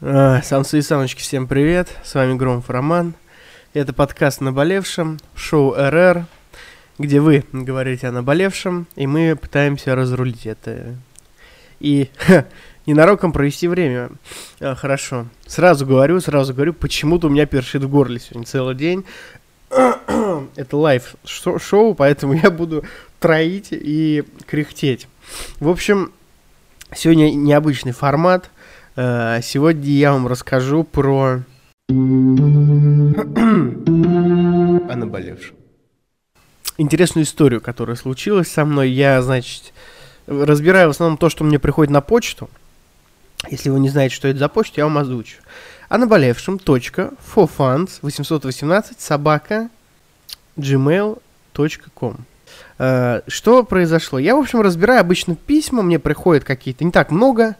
А, Самцы и самочки, всем привет, с вами Громов Роман. Это подкаст «Наболевшем», шоу РР, где вы говорите о наболевшем, и мы пытаемся разрулить это. И ха, ненароком провести время. А, хорошо. Сразу говорю, сразу говорю, почему-то у меня першит в горле сегодня целый день. это live шоу, поэтому я буду троить и кряхтеть. В общем, сегодня необычный формат. Э, сегодня я вам расскажу про... о наболевшем. Интересную историю, которая случилась со мной. Я, значит, разбираю в основном то, что мне приходит на почту. Если вы не знаете, что это за почта, я вам озвучу. О наболевшем. Точка. Fofunds 818 собака gmail.com. Э, что произошло? Я, в общем, разбираю обычно письма, мне приходят какие-то, не так много.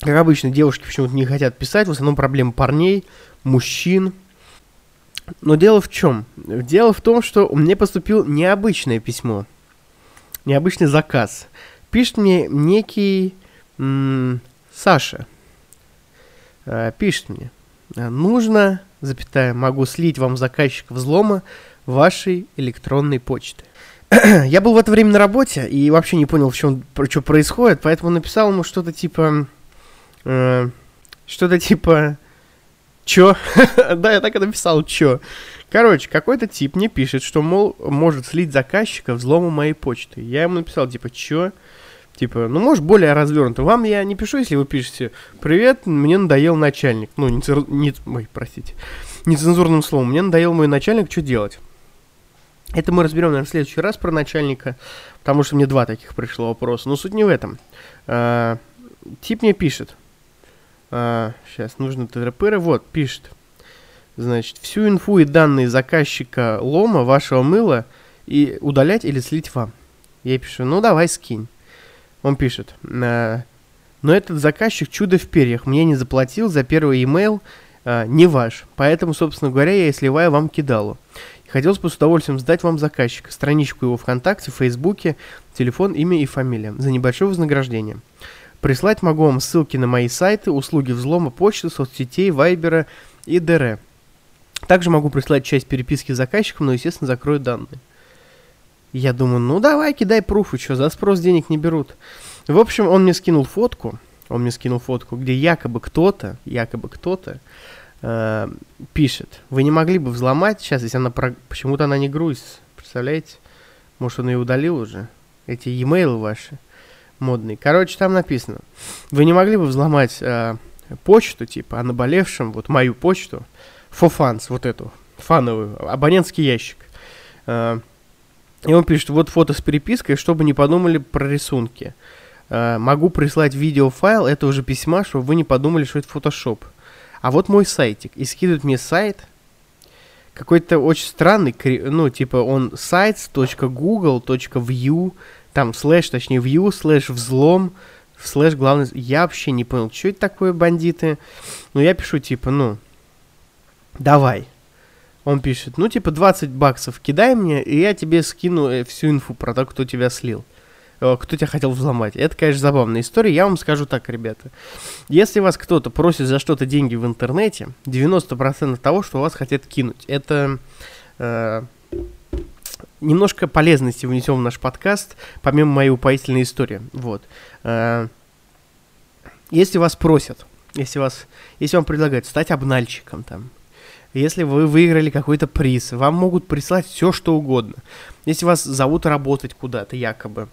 Как обычно, девушки почему-то не хотят писать, в основном проблемы парней, мужчин. Но дело в чем? Дело в том, что мне поступил необычное письмо. Необычный заказ. Пишет мне некий м- Саша. Э, пишет мне. Нужно, запятая, могу слить вам заказчика взлома вашей электронной почты. я был в это время на работе и вообще не понял, в чем, что происходит, поэтому написал ему что-то типа... Э, что-то типа... Чё? да, я так и написал, чё. Короче, какой-то тип мне пишет, что, мол, может слить заказчика взлому моей почты. Я ему написал, типа, чё? Типа, ну, может, более развернуто. Вам я не пишу, если вы пишете «Привет, мне надоел начальник». Ну, не, цир... не... Ой, простите. Нецензурным словом. Мне надоел мой начальник, что делать? Это мы разберем, наверное, в следующий раз про начальника, потому что мне два таких пришло вопроса. Но суть не в этом. А, тип мне пишет. А, сейчас нужно ТРПР. Вот, пишет. Значит, всю инфу и данные заказчика лома, вашего мыла, и удалять или слить вам. Я пишу, ну давай скинь. Он пишет, а, но этот заказчик чудо в перьях мне не заплатил за первый email, а, не ваш. Поэтому, собственно говоря, я и сливаю вам кидалу. Хотелось бы с удовольствием сдать вам заказчика, страничку его ВКонтакте, Фейсбуке, телефон, имя и фамилия, за небольшое вознаграждение. Прислать могу вам ссылки на мои сайты, услуги взлома почты, соцсетей, вайбера и ДР. Также могу прислать часть переписки с заказчиком, но, естественно, закрою данные. Я думаю, ну давай, кидай пруфы, что, за спрос денег не берут. В общем, он мне скинул фотку, он мне скинул фотку, где якобы кто-то, якобы кто-то э, пишет, вы не могли бы взломать, сейчас, если она, про... почему-то она не грузится, представляете? Может, он ее удалил уже? Эти e-mail ваши модные. Короче, там написано, вы не могли бы взломать э, почту, типа, о наболевшем, вот мою почту, fans, вот эту, фановую, абонентский ящик. Э, и он пишет, вот фото с перепиской, чтобы не подумали про рисунки. Э, могу прислать видеофайл этого же письма, чтобы вы не подумали, что это фотошоп. А вот мой сайтик. И скидывает мне сайт. Какой-то очень странный, ну, типа он sites.google.view, там слэш, точнее, view, слэш взлом, слэш главный... Я вообще не понял, что это такое, бандиты. Ну, я пишу, типа, ну, давай. Он пишет, ну, типа, 20 баксов кидай мне, и я тебе скину э, всю инфу про то, кто тебя слил. Э, кто тебя хотел взломать. Это, конечно, забавная история. Я вам скажу так, ребята. Если вас кто-то просит за что-то деньги в интернете, 90% того, что вас хотят кинуть, это э, немножко полезности внесем в наш подкаст, помимо моей упоительной истории. Вот. Э, если вас просят, если вас, если вам предлагают стать обнальщиком там, если вы выиграли какой-то приз, вам могут прислать все, что угодно. Если вас зовут работать куда-то, якобы,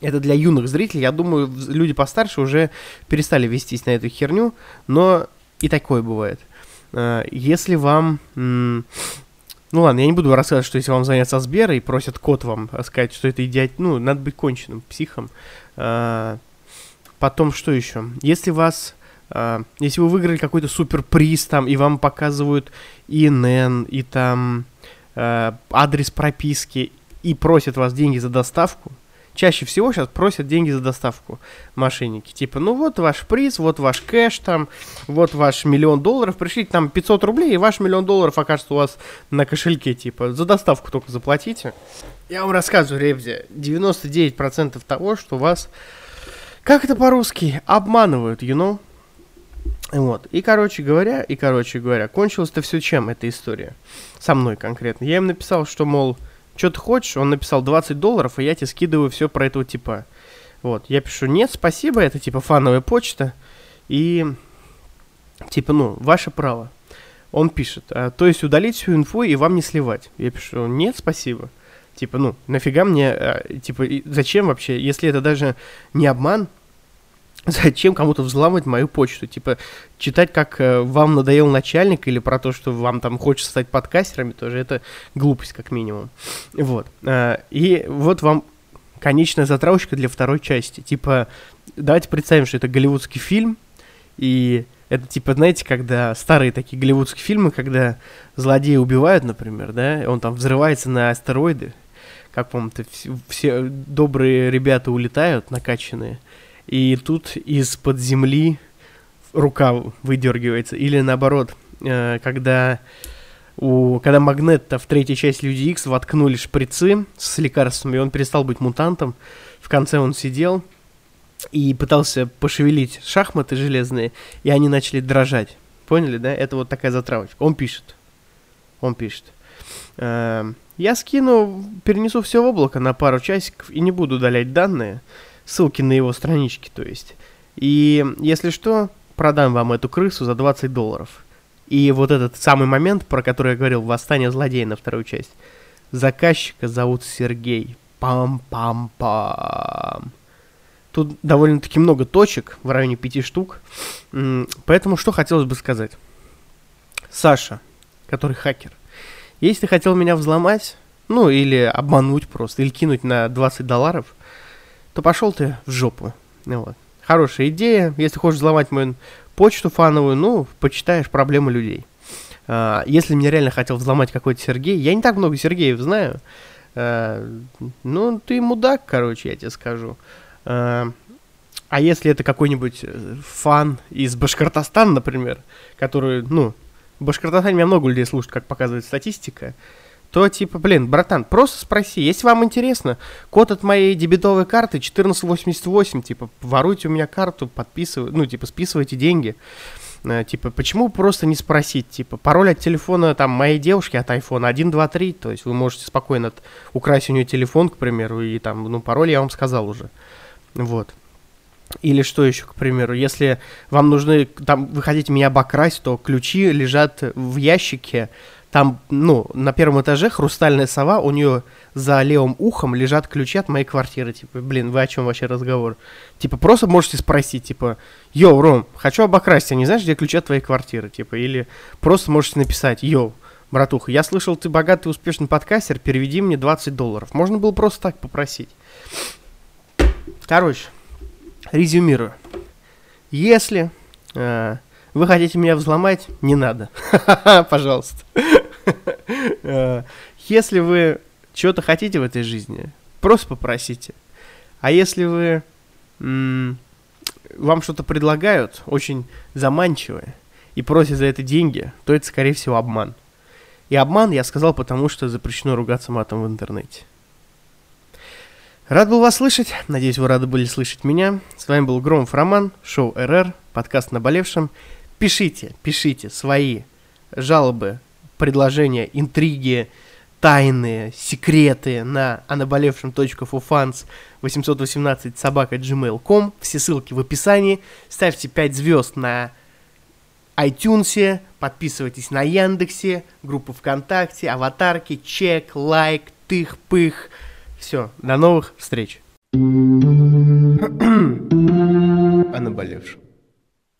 это для юных зрителей. Я думаю, люди постарше уже перестали вестись на эту херню, но и такое бывает. А, если вам... Ну ладно, я не буду рассказывать, что если вам заняться Сбера и просят код вам сказать, что это идиот... Ну, надо быть конченным психом. А, потом что еще? Если вас... А, если вы выиграли какой-то суперприз там, и вам показывают ИНН, и там адрес прописки, и просят вас деньги за доставку, чаще всего сейчас просят деньги за доставку мошенники. Типа, ну вот ваш приз, вот ваш кэш там, вот ваш миллион долларов, пришлите там 500 рублей, и ваш миллион долларов окажется у вас на кошельке, типа, за доставку только заплатите. Я вам рассказываю, ребзя, 99% того, что вас, как это по-русски, обманывают, you know? Вот. И, короче говоря, и, короче говоря, кончилось-то все чем, эта история? Со мной конкретно. Я им написал, что, мол, что ты хочешь? Он написал 20 долларов, и я тебе скидываю все про этого типа. Вот. Я пишу, нет, спасибо, это типа фановая почта. И, типа, ну, ваше право. Он пишет, а, то есть удалить всю инфу и вам не сливать. Я пишу, нет, спасибо. Типа, ну, нафига мне, а, типа, зачем вообще, если это даже не обман, Зачем кому-то взламывать мою почту? Типа, читать, как э, вам надоел начальник, или про то, что вам там хочется стать подкастерами, тоже это глупость, как минимум. Вот. Э, и вот вам конечная затравочка для второй части. Типа, давайте представим, что это голливудский фильм, и это типа, знаете, когда старые такие голливудские фильмы, когда злодеи убивают, например, да, он там взрывается на астероиды, как помните, все, все добрые ребята улетают, накачанные, и тут из-под земли рука выдергивается. Или наоборот, э, когда у, когда Магнетта в третьей части Люди Икс воткнули шприцы с лекарствами, и он перестал быть мутантом. В конце он сидел и пытался пошевелить шахматы железные, и они начали дрожать. Поняли, да? Это вот такая затравочка. Он пишет. Он пишет. Э, я скину, перенесу все в облако на пару часиков и не буду удалять данные ссылки на его странички, то есть. И если что, продам вам эту крысу за 20 долларов. И вот этот самый момент, про который я говорил, «Восстание злодея» на вторую часть. Заказчика зовут Сергей. Пам-пам-пам. Тут довольно-таки много точек, в районе пяти штук. Поэтому что хотелось бы сказать. Саша, который хакер, если ты хотел меня взломать, ну или обмануть просто, или кинуть на 20 долларов – то пошел ты в жопу. Ну, вот. Хорошая идея. Если хочешь взломать мою почту фановую, ну, почитаешь проблемы людей. А, если меня реально хотел взломать какой-то Сергей, я не так много Сергеев знаю. А, ну, ты мудак, короче, я тебе скажу. А, а если это какой-нибудь э, фан из Башкортостана, например, который, ну, в Башкортостане меня много людей слушают, как показывает статистика, то типа, блин, братан, просто спроси, если вам интересно, код от моей дебетовой карты 1488, типа, воруйте у меня карту, подписывайте, ну, типа, списывайте деньги. Э, типа, почему просто не спросить, типа, пароль от телефона, там, моей девушки от айфона 1, 2, 3, то есть вы можете спокойно украсть у нее телефон, к примеру, и там, ну, пароль я вам сказал уже. Вот. Или что еще, к примеру, если вам нужны, там, вы хотите меня обокрасть, то ключи лежат в ящике, там, ну, на первом этаже хрустальная сова, у нее за левым ухом лежат ключи от моей квартиры. Типа, блин, вы о чем вообще разговор? Типа, просто можете спросить, типа, йоу, Ром, хочу обокрасть, а не знаешь, где ключи от твоей квартиры? Типа, или просто можете написать, йоу, братуха, я слышал, ты богатый, успешный подкастер, переведи мне 20 долларов. Можно было просто так попросить. Короче, резюмирую. Если э, вы хотите меня взломать, не надо. Пожалуйста. Э, если вы чего-то хотите в этой жизни, просто попросите. А если вы вам что-то предлагают, очень заманчивое, и просят за это деньги, то это, скорее всего, обман. И обман я сказал, потому что запрещено ругаться матом в интернете. Рад был вас слышать. Надеюсь, вы рады были слышать меня. С вами был Громов Роман, шоу РР, подкаст «Наболевшим». Пишите, пишите свои жалобы, предложения, интриги, тайные, секреты на анаболевшем.фуфанс 818 собака gmail.com. Все ссылки в описании. Ставьте 5 звезд на iTunes, подписывайтесь на Яндексе, группу ВКонтакте, аватарки, чек, лайк, тых-пых. Все, до новых встреч. О наболевшем.